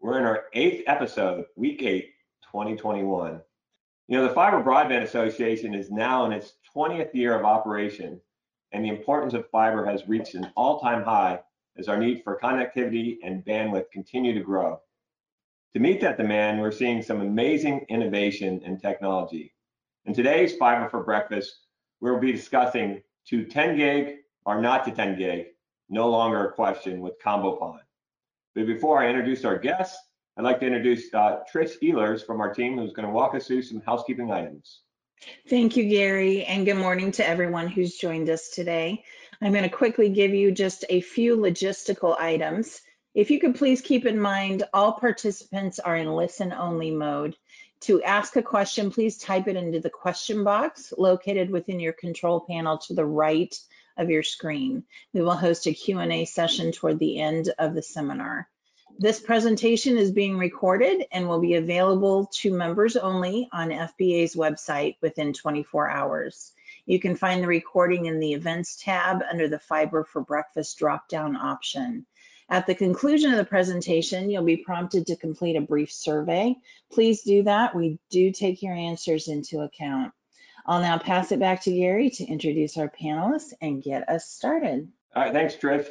We're in our eighth episode, week eight, 2021. You know, the Fiber Broadband Association is now in its 20th year of operation, and the importance of fiber has reached an all time high as our need for connectivity and bandwidth continue to grow. To meet that demand, we're seeing some amazing innovation and technology. In today's Fiber for Breakfast, we'll be discussing to 10 gig or not to 10 gig, no longer a question with Combo PON. But before I introduce our guests, I'd like to introduce uh, Trish Ehlers from our team, who's going to walk us through some housekeeping items. Thank you, Gary, and good morning to everyone who's joined us today. I'm going to quickly give you just a few logistical items. If you could please keep in mind, all participants are in listen only mode. To ask a question, please type it into the question box located within your control panel to the right of your screen. We will host a Q&A session toward the end of the seminar. This presentation is being recorded and will be available to members only on FBA's website within 24 hours. You can find the recording in the Events tab under the Fiber for Breakfast drop-down option. At the conclusion of the presentation, you'll be prompted to complete a brief survey. Please do that. We do take your answers into account. I'll now pass it back to Gary to introduce our panelists and get us started. All right, thanks, Trish.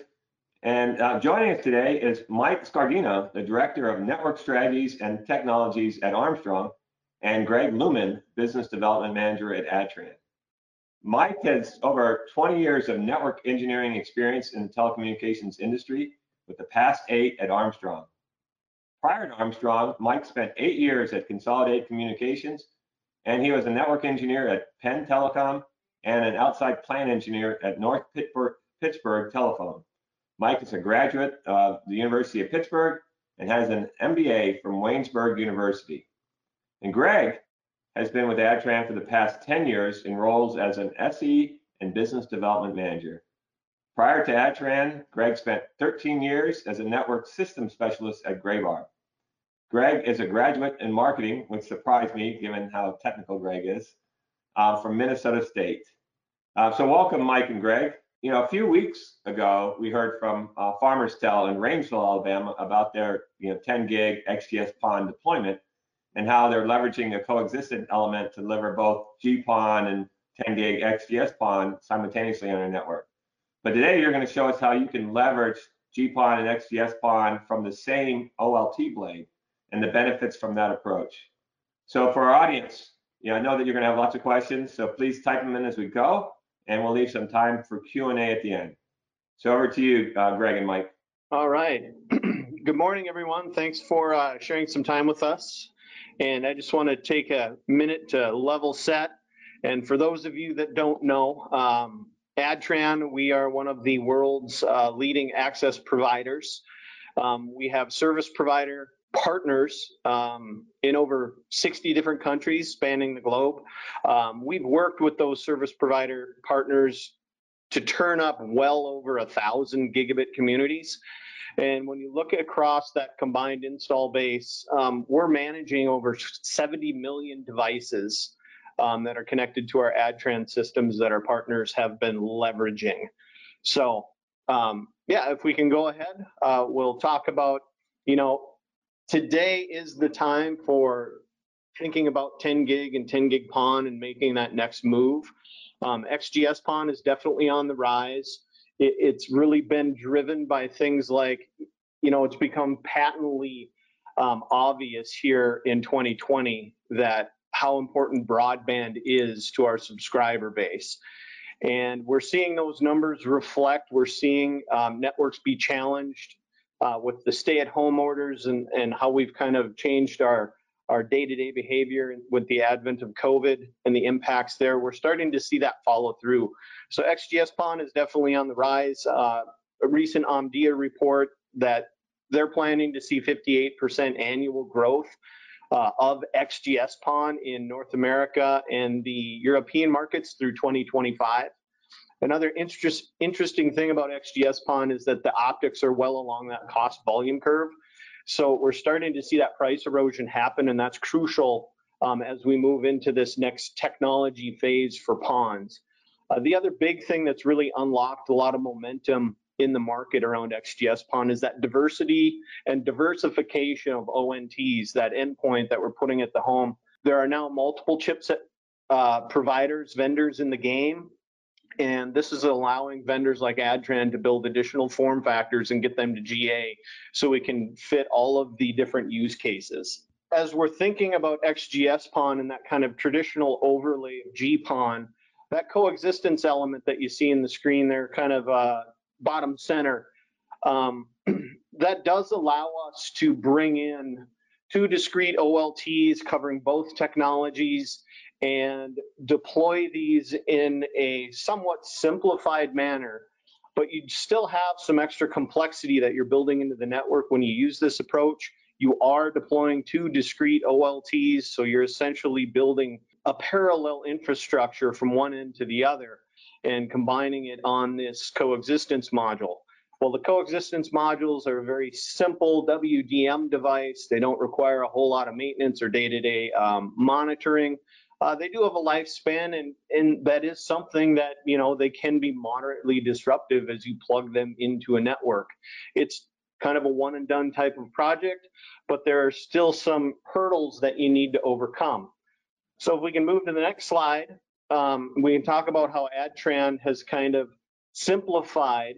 And uh, joining us today is Mike Scardino, the Director of Network Strategies and Technologies at Armstrong, and Greg Lumen, Business Development Manager at Adtran. Mike has over 20 years of network engineering experience in the telecommunications industry, with the past eight at Armstrong. Prior to Armstrong, Mike spent eight years at Consolidated Communications and he was a network engineer at Penn Telecom and an outside plant engineer at North Pittsburgh, Pittsburgh Telephone. Mike is a graduate of the University of Pittsburgh and has an MBA from Waynesburg University. And Greg has been with Adtran for the past 10 years in roles as an SE and business development manager. Prior to Adtran, Greg spent 13 years as a network system specialist at Graybar. Greg is a graduate in marketing, which surprised me given how technical Greg is, uh, from Minnesota State. Uh, so welcome, Mike and Greg. You know, a few weeks ago, we heard from uh, Farmers Tel in Rainsville, Alabama, about their you know 10 gig XGS PON deployment and how they're leveraging a coexistent element to deliver both GPON and 10 gig XGS PON simultaneously on their network. But today, you're going to show us how you can leverage GPON and XGS PON from the same OLT blade and the benefits from that approach. So for our audience, you know, I know that you're going to have lots of questions, so please type them in as we go, and we'll leave some time for Q&A at the end. So over to you, uh, Greg and Mike. All right. Good morning, everyone. Thanks for uh, sharing some time with us. And I just want to take a minute to level set. And for those of you that don't know, um, Adtran, we are one of the world's uh, leading access providers. Um, we have service provider partners um, in over 60 different countries spanning the globe. Um, we've worked with those service provider partners to turn up well over a thousand gigabit communities. And when you look across that combined install base, um, we're managing over 70 million devices um, that are connected to our Adtran systems that our partners have been leveraging. So, um, yeah, if we can go ahead, uh, we'll talk about, you know, today is the time for thinking about 10 gig and 10 gig PON and making that next move. Um, XGS PON is definitely on the rise. It, it's really been driven by things like, you know, it's become patently um, obvious here in 2020 that how important broadband is to our subscriber base. And we're seeing those numbers reflect, we're seeing um, networks be challenged uh, with the stay-at-home orders and, and how we've kind of changed our our day-to-day behavior with the advent of COVID and the impacts there, we're starting to see that follow through. So XGS PON is definitely on the rise. Uh, a recent Omdia report that they're planning to see 58% annual growth uh, of XGS-PON in North America and the European markets through 2025. Another interest, interesting thing about XGS-PON is that the optics are well along that cost volume curve. So we're starting to see that price erosion happen, and that's crucial um, as we move into this next technology phase for PONs. Uh, the other big thing that's really unlocked a lot of momentum in the market around XGS-PON is that diversity and diversification of ONTs, that endpoint that we're putting at the home. There are now multiple chipset uh, providers, vendors in the game, and this is allowing vendors like Adtran to build additional form factors and get them to GA so we can fit all of the different use cases. As we're thinking about XGS-PON and that kind of traditional overlay of GPON, that coexistence element that you see in the screen there, kind of uh, bottom center, um, that does allow us to bring in two discrete OLTs covering both technologies and deploy these in a somewhat simplified manner, but you still have some extra complexity that you're building into the network when you use this approach. You are deploying two discrete OLTs, so you're essentially building a parallel infrastructure from one end to the other and combining it on this coexistence module. Well, the coexistence modules are a very simple WDM device. They don't require a whole lot of maintenance or day-to-day um, monitoring. Uh, they do have a lifespan, and, and that is something that, you know, they can be moderately disruptive as you plug them into a network. It's kind of a one and done type of project, but there are still some hurdles that you need to overcome. So if we can move to the next slide, um, we can talk about how Adtran has kind of simplified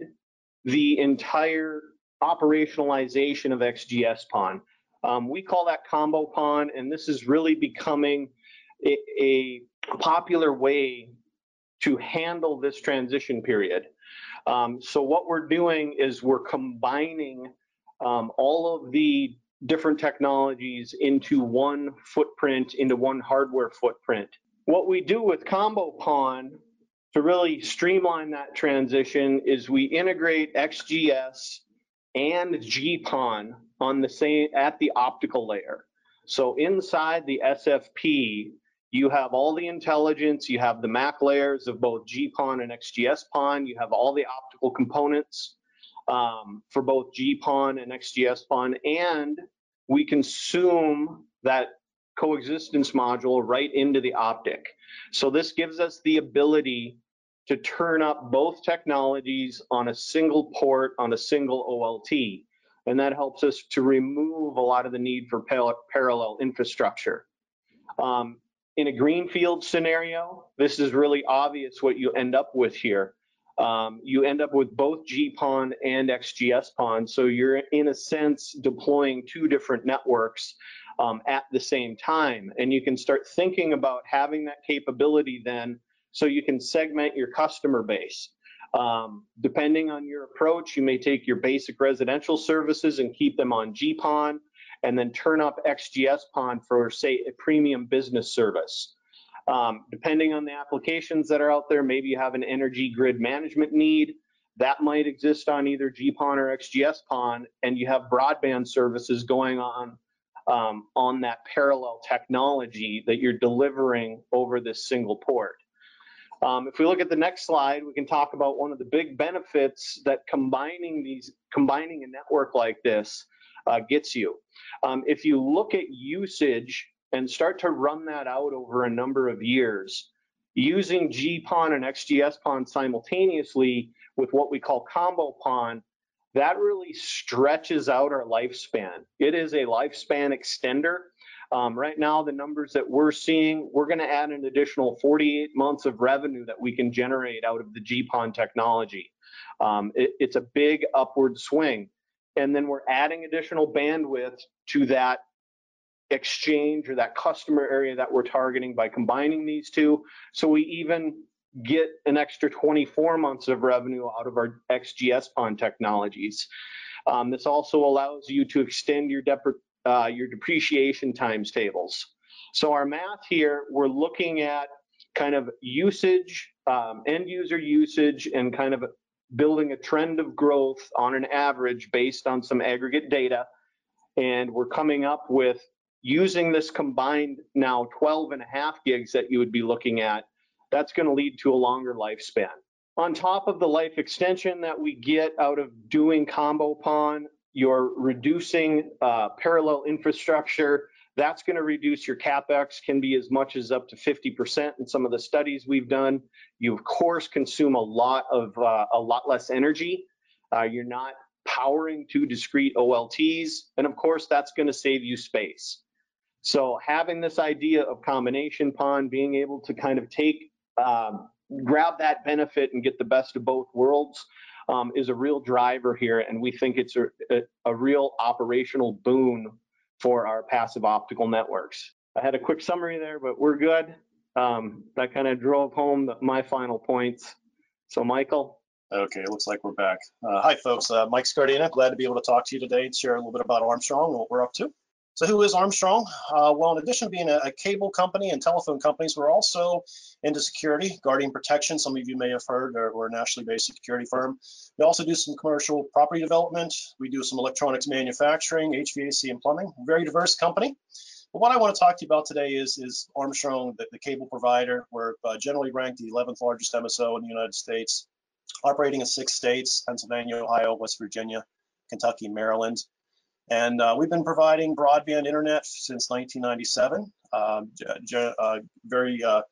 the entire operationalization of XGS-PON. Um, we call that combo PON, and this is really becoming a, popular way to handle this transition period. Um, so what we're doing is we're combining um, all of the different technologies into one footprint, into one hardware footprint. What we do with Combo to really streamline that transition is we integrate XGS and GPON on the same at the optical layer. So inside the SFP, you have all the intelligence, you have the MAC layers of both GPON and XGS-PON, you have all the optical components um, for both GPON and XGS-PON, and we consume that coexistence module right into the optic. So this gives us the ability to turn up both technologies on a single port on a single OLT. And that helps us to remove a lot of the need for parallel infrastructure. Um, in a greenfield scenario, this is really obvious what you end up with here. Um, you end up with both GPON and XGS-PON. So you're in a sense deploying two different networks um, at the same time. And you can start thinking about having that capability then so you can segment your customer base. Um, depending on your approach, you may take your basic residential services and keep them on GPON and then turn up XGS-PON for, say, a premium business service. Um, depending on the applications that are out there, maybe you have an energy grid management need that might exist on either GPON or XGS-PON, and you have broadband services going on um, on that parallel technology that you're delivering over this single port. Um, if we look at the next slide, we can talk about one of the big benefits that combining these, combining a network like this uh, gets you. Um, if you look at usage and start to run that out over a number of years, using GPON and XGS-PON simultaneously with what we call combo PON that really stretches out our lifespan. It is a lifespan extender. Um, right now, the numbers that we're seeing, we're going to add an additional 48 months of revenue that we can generate out of the GPON technology. Um, it, it's a big upward swing. And then we're adding additional bandwidth to that exchange or that customer area that we're targeting by combining these two. So we even get an extra 24 months of revenue out of our XGS-PON technologies. Um, this also allows you to extend your, uh, your depreciation times tables. So our math here, we're looking at kind of usage, um, end user usage, and kind of building a trend of growth on an average based on some aggregate data. And we're coming up with using this combined now 12 and a half gigs that you would be looking at, that's going to lead to a longer lifespan. On top of the life extension that we get out of doing combo PON, you're reducing uh, parallel infrastructure. That's going to reduce your capex, can be as much as up to 50% in some of the studies we've done. You of course consume a lot of uh, a lot less energy. Uh, you're not powering two discrete OLTs, and of course that's going to save you space. So having this idea of combination PON, being able to kind of take, um, grab that benefit and get the best of both worlds um, is a real driver here. And we think it's a, a, a real operational boon for our passive optical networks. I had a quick summary there, but we're good. Um, that kind of drove home the, my final points. So Michael. Okay, it looks like we're back. Uh, hi folks, uh, Mike Scardina, glad to be able to talk to you today and share a little bit about Armstrong and what we're up to. So who is Armstrong? Uh, well, in addition to being a, a, cable company and telephone companies, we're also into security, guardian protection. Some of you may have heard or we're a nationally based security firm. We also do some commercial property development. We do some electronics manufacturing, HVAC and plumbing. Very diverse company. But what I want to talk to you about today is, is Armstrong, the, the cable provider. We're uh, generally ranked the 11th largest MSO in the United States, operating in six states, Pennsylvania, Ohio, West Virginia, Kentucky, Maryland. And uh, we've been providing broadband internet since 1997. Um, uh, very uh,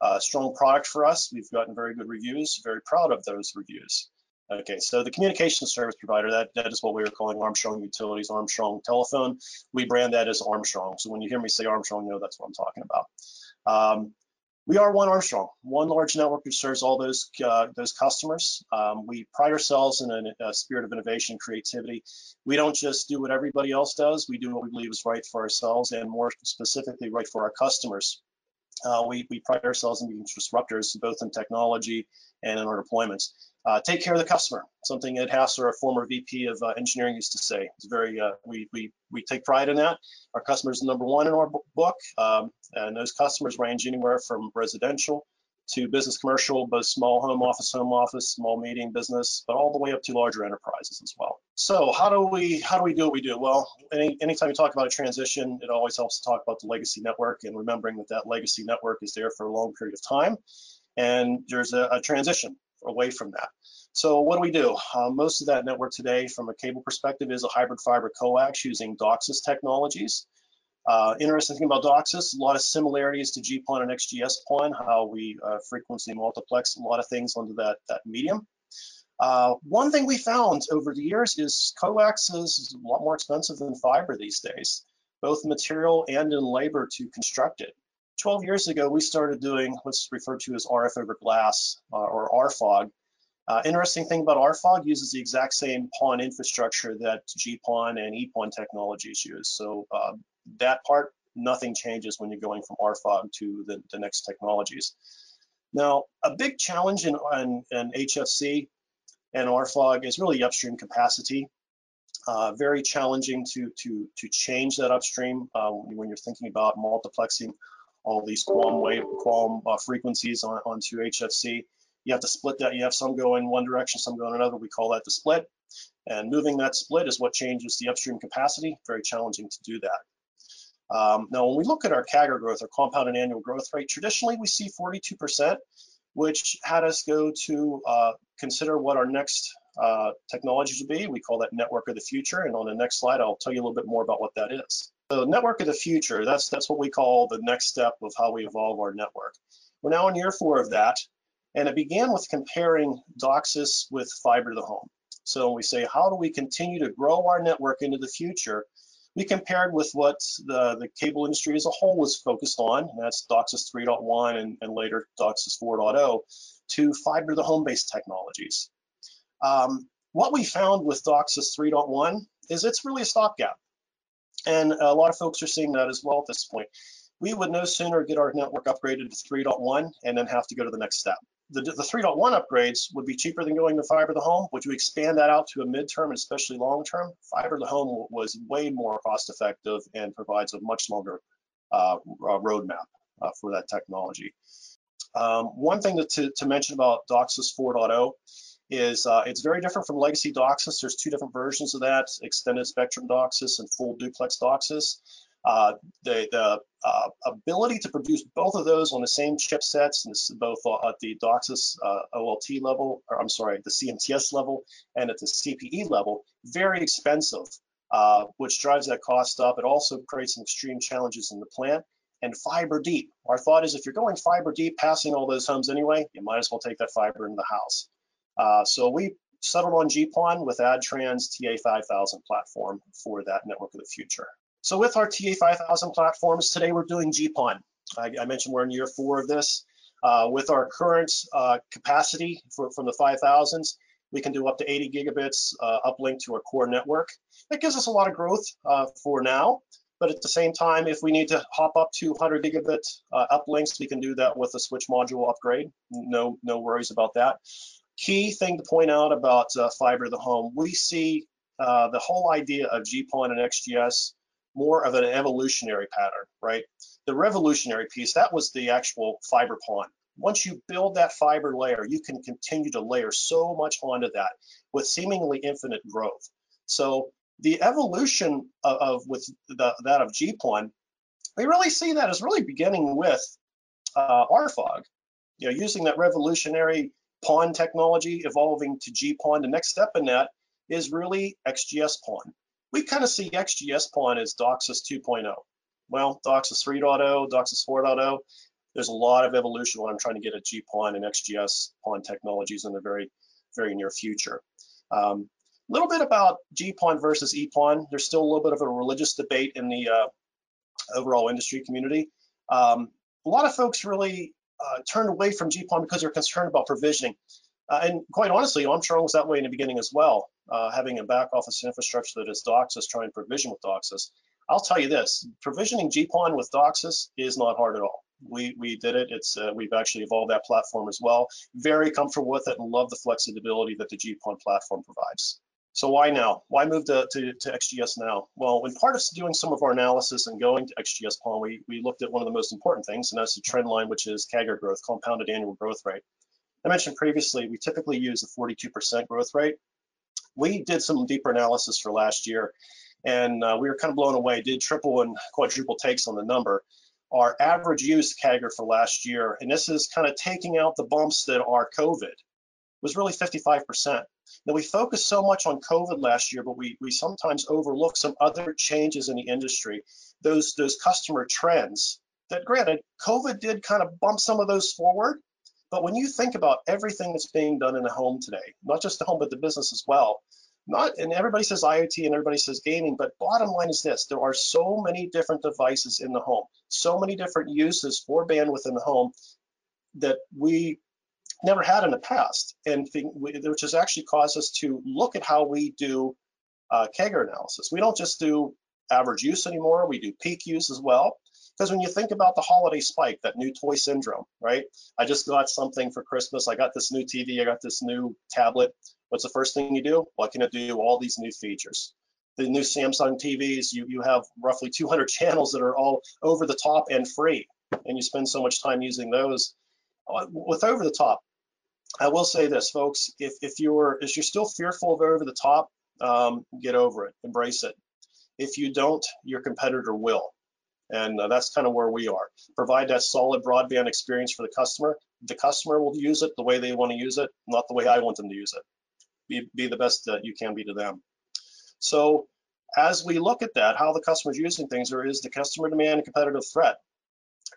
uh, strong product for us. We've gotten very good reviews, very proud of those reviews. Okay, so the communication service provider, that, that is what we were calling Armstrong Utilities, Armstrong Telephone. We brand that as Armstrong. So when you hear me say Armstrong, you know that's what I'm talking about. Um, we are one Armstrong, one large network who serves all those uh, those customers. Um, we pride ourselves in a, a, spirit of innovation and creativity. We don't just do what everybody else does. We do what we believe is right for ourselves and more specifically right for our customers. Uh, we, we pride ourselves in being disruptors both in technology and in our deployments. Uh, take care of the customer, something Ed Hassler, a former VP of uh, engineering, used to say. It's very, uh, we, we, we take pride in that. Our customers number one in our book, um, and those customers range anywhere from residential to business commercial, both small home office, home office, small medium business, but all the way up to larger enterprises as well. So how do we how do we do what we do? Well, any, anytime you talk about a transition, it always helps to talk about the legacy network and remembering that that legacy network is there for a long period of time, and there's a, a transition away from that. So what do we do? Uh, most of that network today from a cable perspective is a hybrid fiber coax using DOCSIS technologies. Uh, interesting thing about DOCSIS, a lot of similarities to GPON and XGS-PON, how we uh, frequency multiplex a lot of things onto that, that medium. Uh, one thing we found over the years is coax is a lot more expensive than fiber these days, both material and in labor to construct it. 12 years ago, we started doing what's referred to as RF over glass uh, or RFOG. Uh, interesting thing about RFOG uses the exact same PON infrastructure that GPON and EPON technologies use. So uh, that part, nothing changes when you're going from RFOG to the, the next technologies. Now, a big challenge in, in, in HFC and RFOG is really upstream capacity. Uh, very challenging to, to, to change that upstream uh, when you're thinking about multiplexing all these QAM wave, QAM uh, frequencies on, onto HFC. You have to split that. You have some go in one direction, some go in another. We call that the split. And moving that split is what changes the upstream capacity. Very challenging to do that. Um, now, when we look at our CAGR growth, our compounded annual growth rate, traditionally we see 42%, which had us go to uh, consider what our next uh, technology would be. We call that network of the future. And on the next slide, I'll tell you a little bit more about what that is. The network of the future, that's, that's what we call the next step of how we evolve our network. We're now in year four of that, and it began with comparing DOCSIS with fiber to the home. So we say, how do we continue to grow our network into the future? We compared with what the, the cable industry as a whole was focused on, and that's DOCSIS 3.1 and, and later DOCSIS 4.0, to fiber to the home based technologies. Um, what we found with DOCSIS 3.1 is it's really a stopgap. And a lot of folks are seeing that as well at this point. We would no sooner get our network upgraded to 3.1 and then have to go to the next step. The, the 3.1 upgrades would be cheaper than going to fiber to the home. Would you expand that out to a midterm and especially long term? Fiber to the home was way more cost effective and provides a much longer uh, roadmap uh, for that technology. Um, one thing to, to, mention about DOCSIS 4.0 is uh, it's very different from legacy DOCSIS. There's two different versions of that, extended spectrum DOCSIS and full duplex DOCSIS. Uh, the, the uh, ability to produce both of those on the same chipsets, and this is both at the DOCSIS uh, OLT level, or I'm sorry, the CMTS level and at the CPE level, very expensive, uh, which drives that cost up. It also creates some extreme challenges in the plant. And fiber deep. Our thought is if you're going fiber deep, passing all those homes anyway, you might as well take that fiber into the house. Uh, so we settled on GPON with Adtran's TA5000 platform for that network of the future. So with our TA5000 platforms, today we're doing GPON. I, I mentioned we're in year four of this. Uh, with our current uh, capacity for, from the 5000s, we can do up to 80 gigabits uh, uplink to our core network. That gives us a lot of growth uh, for now, but at the same time, if we need to hop up to 100 gigabit uh, uplinks, we can do that with a switch module upgrade. No, no worries about that. Key thing to point out about uh, fiber to the home, we see the whole idea of GPON and XGS more of an evolutionary pattern, right? The revolutionary piece, that was the actual fiber PON. Once you build that fiber layer, you can continue to layer so much onto that with seemingly infinite growth. So the evolution of, of with the, that of GPON, we really see that as really beginning with uh, RFOG. You know, using that revolutionary PON technology evolving to GPON. The next step in that is really XGS PON. We kind of see XGS PON as DOCSIS 2.0. Well, DOCSIS 3.0, DOCSIS 4.0, there's a lot of evolution when I'm trying to get at GPON and XGS PON technologies in the very, very near future. Um, a little bit about GPON versus EPON. There's still a little bit of a religious debate in the uh, overall industry community. Um, a lot of folks really uh, turned away from GPON because they're concerned about provisioning. Uh, and quite honestly, Armstrong was that way in the beginning as well, uh, having a back office infrastructure that is DOCSIS, trying to provision with DOCSIS. I'll tell you this, provisioning GPON with DOCSIS is not hard at all. We, we did it. It's uh, We've actually evolved that platform as well. Very comfortable with it and love the flexibility that the GPON platform provides. So why now? Why move to, to, to, XGS now? Well, when part of doing some of our analysis and going to XGS PON, we, we looked at one of the most important things, and that's the trend line, which is CAGR growth, compounded annual growth rate. I mentioned previously, we typically use a 42% growth rate. We did some deeper analysis for last year, and uh, we were kind of blown away, did triple and quadruple takes on the number. Our average use CAGR for last year, and this is kind of taking out the bumps that are COVID, was really 55%. Now we focused so much on COVID last year, but we, we sometimes overlook some other changes in the industry, those, those customer trends that granted, COVID did kind of bump some of those forward. But when you think about everything that's being done in the home today, not just the home, but the business as well, not and everybody says IoT and everybody says gaming, but bottom line is this: there are so many different devices in the home, so many different uses for bandwidth in the home that we never had in the past, and which has actually caused us to look at how we do uh, CAGR analysis. We don't just do average use anymore, we do peak use as well. Because when you think about the holiday spike, that new toy syndrome, right? I just got something for Christmas. I got this new TV, I got this new tablet. What's the first thing you do? What can it do? All these new features. The new Samsung TVs, you, you have roughly 200 channels that are all over the top and free. And you spend so much time using those. Uh, with over the top, I will say this, folks, if, if you're if you're still fearful of over the top, um, get over it, embrace it. If you don't, your competitor will. And uh, that's kind of where we are. Provide that solid broadband experience for the customer. The customer will use it the way they want to use it, not the way I want them to use it. Be, be the best that you can be to them. So as we look at that, how the customer is using things, there is the customer demand and competitive threat.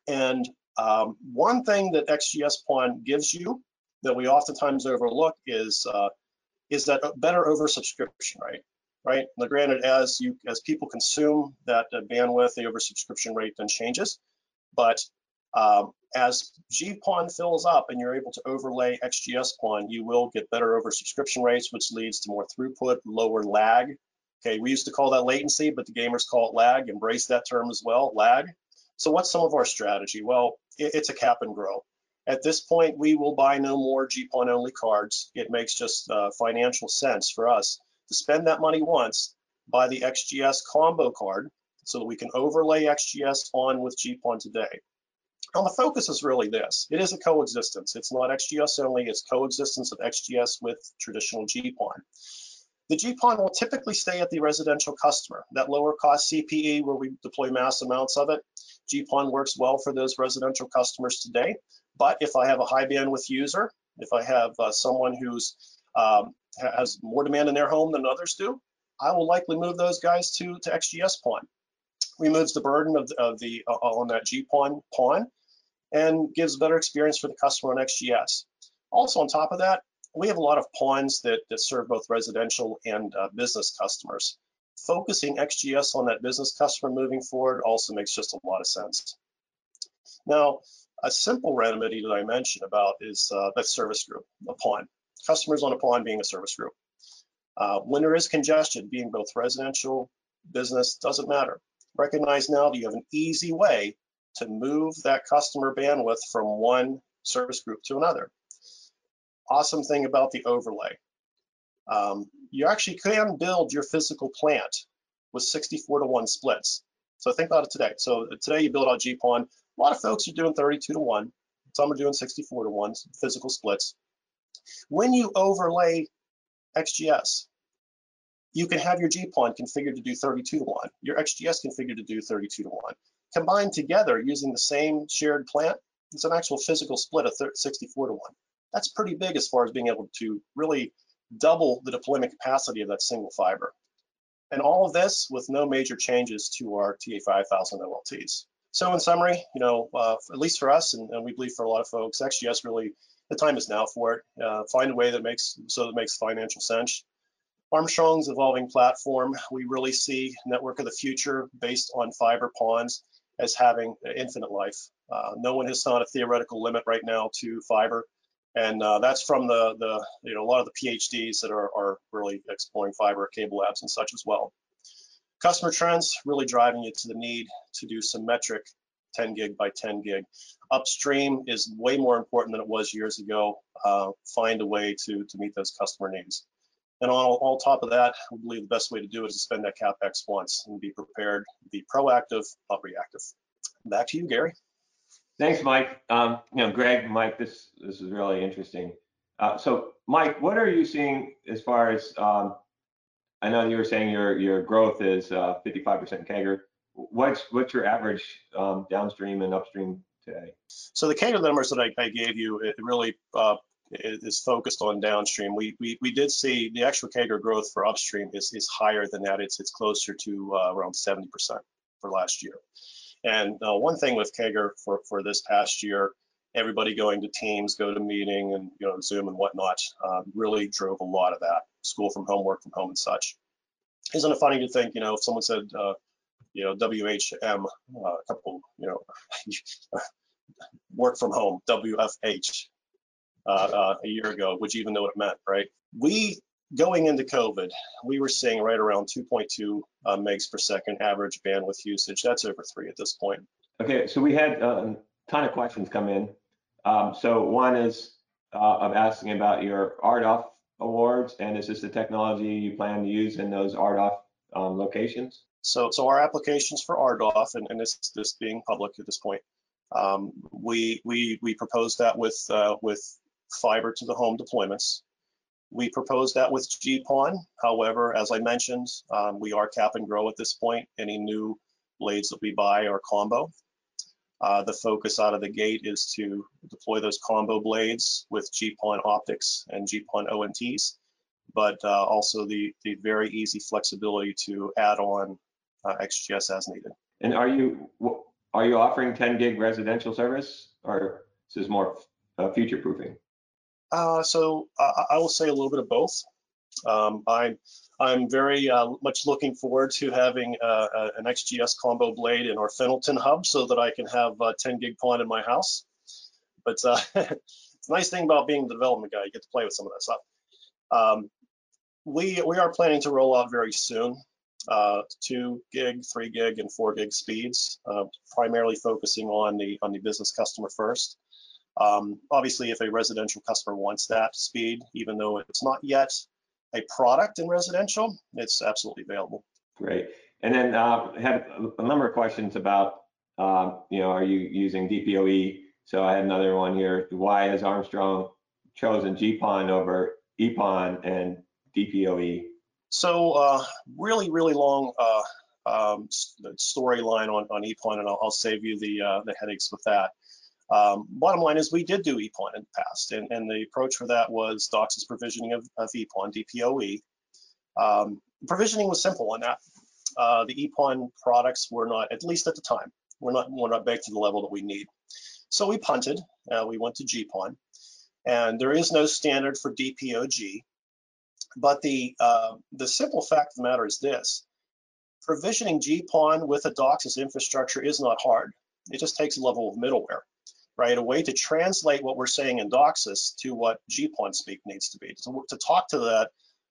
And um, one thing that XGS PON gives you that we oftentimes overlook is uh, is that better oversubscription rate, right? Now, granted, as you as people consume that uh, bandwidth, the oversubscription rate then changes, but um, as GPON fills up and you're able to overlay XGS PON, you will get better oversubscription rates, which leads to more throughput, lower lag. Okay, we used to call that latency, but the gamers call it lag. Embrace that term as well, lag. So what's some of our strategy? Well, it, it's a cap and grow. At this point, we will buy no more GPON only cards. It makes just uh, financial sense for us to spend that money once, buy the XGS combo card so that we can overlay XGS on with GPON today. Now the focus is really this. It is a coexistence. It's not XGS only, it's coexistence of XGS with traditional GPON. The GPON will typically stay at the residential customer. That lower cost CPE where we deploy mass amounts of it, GPON works well for those residential customers today. But if I have a high bandwidth user, if I have uh, someone who's um, has more demand in their home than others do, I will likely move those guys to, to XGS PON. Removes the burden of, of the uh, on that GPON PON and gives better experience for the customer on XGS. Also on top of that, we have a lot of PONs that, that serve both residential and uh, business customers. Focusing XGS on that business customer moving forward also makes just a lot of sense. Now, a simple remedy that I mentioned about is uh, that service group, a PON. Customers on a PON being a service group. Uh, when there is congestion, being both residential, business, doesn't matter. Recognize now that you have an easy way to move that customer bandwidth from one service group to another. Awesome thing about the overlay. Um, you actually can build your physical plant with 64 to 1 splits. So think about it today. So today you build out GPON. A lot of folks are doing 32 to 1. Some are doing 64 to 1 physical splits. When you overlay XGS, you can have your GPON configured to do 32 to 1, your XGS configured to do 32 to 1 combined together using the same shared plant, it's an actual physical split of 64 to 1. That's pretty big as far as being able to really double the deployment capacity of that single fiber. And all of this with no major changes to our TA5000 OLTs. So in summary, you know, uh, at least for us, and, and, we believe for a lot of folks, XGS really, the time is now for it. Uh, find a way that makes, so that makes financial sense. Armstrong's evolving platform, we really see network of the future based on fiber PONs as having infinite life. Uh, no one has found a theoretical limit right now to fiber. And uh, that's from the, the, you know, a lot of the PhDs that are, are really exploring fiber CableLabs and such as well. Customer trends really driving you to the need to do symmetric 10 gig by 10 gig. Upstream is way more important than it was years ago. Uh, find a way to, to meet those customer needs. And on, on top of that, we believe the best way to do it is to spend that CapEx once and be prepared, be proactive, not reactive. Back to you, Gary. Thanks, Mike. Um, you know, Greg, Mike, this this is really interesting. Uh, so, Mike, what are you seeing as far as um, I know you were saying your your growth is 55% uh, CAGR. What's what's your average um, downstream and upstream today? So the CAGR numbers that I, I gave you, it really uh, is focused on downstream. We, we, we did see the actual CAGR growth for upstream is, is higher than that. It's, it's closer to uh, around 70% for last year. And uh, one thing with CAGR for, for this past year, everybody going to Teams, go to meeting and you know Zoom and whatnot uh, really drove a lot of that. School from home, work from home and such. Isn't it funny to think, you know, if someone said, uh, you know, WHM, uh, a couple, you know, work from home, WFH, uh, uh, a year ago, you even know what it meant, right? We, going into COVID, we were seeing right around 2.2 uh, megs per second average bandwidth usage. That's over three at this point. Okay, so we had a ton of questions come in. Um, so one is uh, I'm asking about your RDOF awards, and is this the technology you plan to use in those RDOF um, locations? So, so our applications for RDOF, and, and this this being public at this point, um, we we we proposed that with uh, with fiber to the home deployments. We propose that with GPON. However, as I mentioned, um, we are cap and grow at this point. Any new blades that we buy are combo. Uh, the focus out of the gate is to deploy those combo blades with GPON optics and GPON ONTs, but uh, also the, the very easy flexibility to add on XGS as needed. And are you are you offering 10 gig residential service, or is this is more uh, future proofing? Uh, so uh, I will say a little bit of both. Um, I'm I'm very uh, much looking forward to having uh, an XGS combo blade in our Fenelton hub so that I can have uh, 10 gig PON in my house. But uh, it's a nice thing about being the development guy, you get to play with some of that stuff. Um, we we are planning to roll out very soon two gig, three gig, and four gig speeds, uh, primarily focusing on the on the business customer first. Um, obviously, if a residential customer wants that speed, even though it's not yet a product in residential, it's absolutely available. Great. And then uh, had a number of questions about um, you know, are you using DPoE? So I had another one here. Why has Armstrong chosen GPON over EPON and DPoE? So uh, really, really long uh, um, storyline on, on EPON, and I'll, I'll save you the, uh, the headaches with that. Um, bottom line is we did do EPON in the past, and, and the approach for that was DOCSIS provisioning of, of EPON, DPoE. Um, provisioning was simple on that. Uh, the EPON products were not, at least at the time, we're not, we're not baked to the level that we need. So we punted, uh, we went to GPON, and there is no standard for DPoG. But the, uh, the simple fact of the matter is this, provisioning GPON with a DOCSIS infrastructure is not hard. It just takes a level of middleware, right? A way to translate what we're saying in DOCSIS to what GPON speak needs to be, to, to talk to that,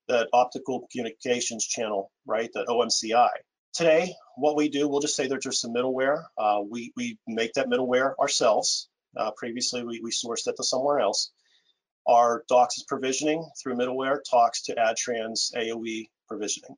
that optical communications channel, right, that OMCI. Today, what we do, we'll just say there's some middleware. Uh, we, we make that middleware ourselves. Uh, previously, we, we sourced it to somewhere else. Our DOCSIS provisioning through middleware talks to Adtran's AOE provisioning.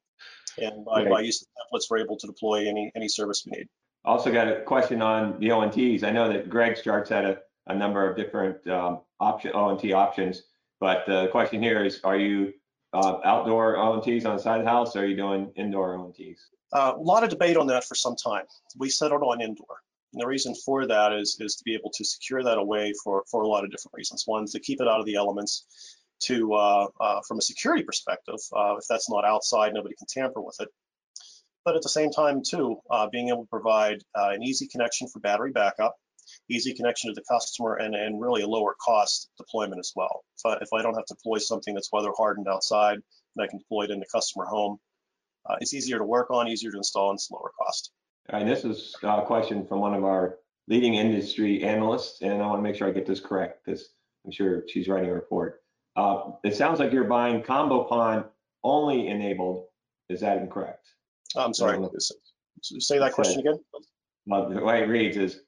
And by, okay. by using templates, we're able to deploy any, any service we need. Also got a question on the ONTs. I know that Greg starts had a, a number of different um, option ONT options, but the question here is, are you uh, outdoor ONTs on the side of the house, or are you doing indoor ONTs? Uh, a lot of debate on that for some time. We settled on indoor. And the reason for that is, is to be able to secure that away for, for a lot of different reasons. One, to keep it out of the elements, to uh, uh, from a security perspective, uh, if that's not outside, nobody can tamper with it. But at the same time, too, uh, being able to provide uh, an easy connection for battery backup, easy connection to the customer, and, and really a lower cost deployment as well. If I don't have to deploy something that's weather hardened outside, and I can deploy it in the customer home, uh, it's easier to work on, easier to install, and it's lower cost. Right, this is a question from one of our leading industry analysts, and I want to make sure I get this correct because I'm sure she's writing a report. Uh, it sounds like you're buying combo PON only enabled. Is that incorrect? I'm sorry. Say that question again. Well, the way it reads is,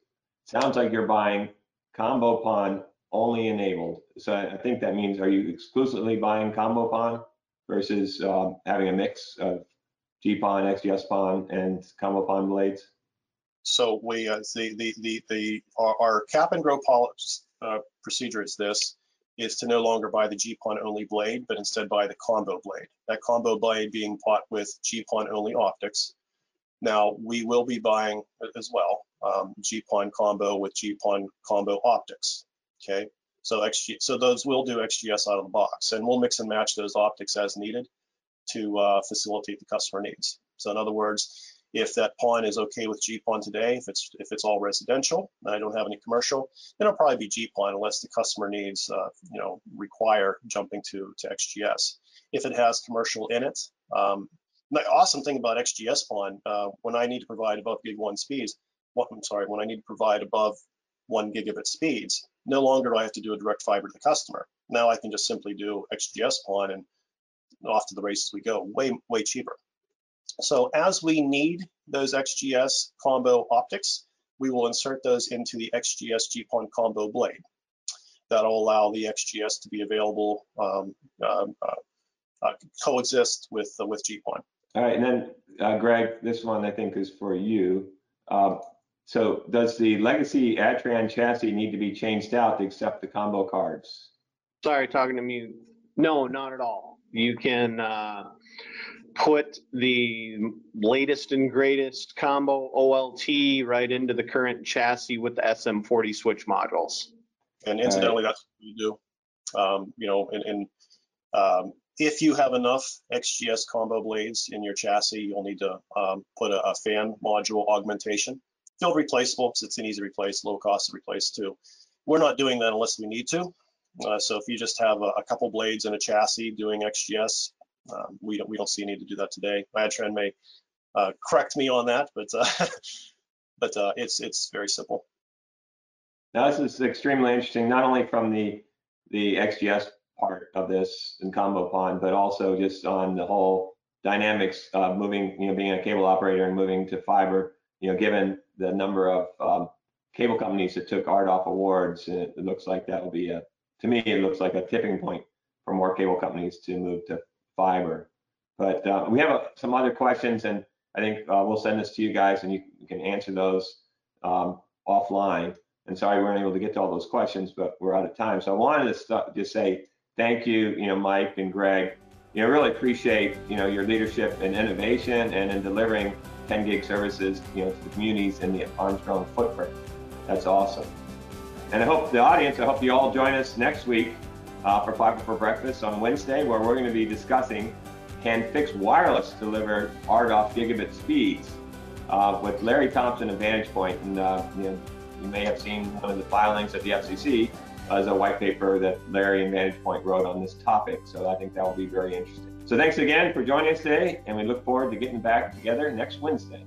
sounds like you're buying combo PON only enabled. So I think that means, are you exclusively buying combo PON versus um, having a mix of GPON, XGS PON, and combo PON blades? So we, uh, the, the, the, the, our, our cap and grow policy, uh, procedure is this, is to no longer buy the GPON only blade, but instead buy the combo blade. That combo blade being bought with GPON only optics. Now we will be buying as well um, GPON combo with GPON combo optics. Okay, so XG, so those will do XGS out of the box, and we'll mix and match those optics as needed to uh, facilitate the customer needs. So in other words, if that PON is okay with GPON today, if it's if it's all residential and I don't have any commercial, then it'll probably be GPON unless the customer needs, uh, you know, require jumping to to XGS. If it has commercial in it, um, the awesome thing about XGS PON, uh, when I need to provide above gig one speeds, I'm sorry, when I need to provide above one gigabit speeds, no longer do I have to do a direct fiber to the customer. Now I can just simply do XGS PON and off to the races we go, way, way cheaper. So as we need those XGS combo optics, we will insert those into the XGS GPON combo blade. That'll allow the XGS to be available, um, uh, uh, uh, coexist with uh, with GPON. All right, and then uh, Greg, this one I think is for you. Um, so does the legacy Adtran chassis need to be changed out to accept the combo cards? Sorry, talking to me. No, not at all. You can uh, put the latest and greatest combo OLT right into the current chassis with the SM40 switch modules. And incidentally, right. that's what you do. Um, you know, and, and um, if you have enough XGS combo blades in your chassis, you'll need to um, put a, a, fan module augmentation. Still replaceable, because it's an easy replace, low cost to replace too. We're not doing that unless we need to. Uh, so if you just have a, a couple blades and a chassis doing XGS, um, we don't we don't see a need to do that today. Adtran may uh, correct me on that, but uh, but uh, it's it's very simple. Now this is extremely interesting, not only from the the XGS part of this in combo PON, but also just on the whole dynamics of moving, you know, being a cable operator and moving to fiber. You know, given the number of um, cable companies that took RDOF awards, it looks like that will be a, to me, it looks like a tipping point for more cable companies to move to fiber. But uh, we have uh, some other questions, and I think uh, we'll send this to you guys, and you, can answer those um, offline. And sorry we weren't able to get to all those questions, but we're out of time. So I wanted to st- just say thank you, you know, Mike and Greg. You know, really appreciate you know your leadership and innovation and in delivering 10 gig services, you know, to the communities in the Armstrong footprint. That's awesome. And I hope the audience, I hope you all join us next week uh, for Fiber for Breakfast on Wednesday, where we're going to be discussing can fixed wireless deliver RDOF gigabit speeds uh, with Larry Thompson of VantagePoint. And uh, you know, you may have seen one of the filings at the FCC as a white paper that Larry and VantagePoint wrote on this topic. So I think that will be very interesting. So thanks again for joining us today, and we look forward to getting back together next Wednesday.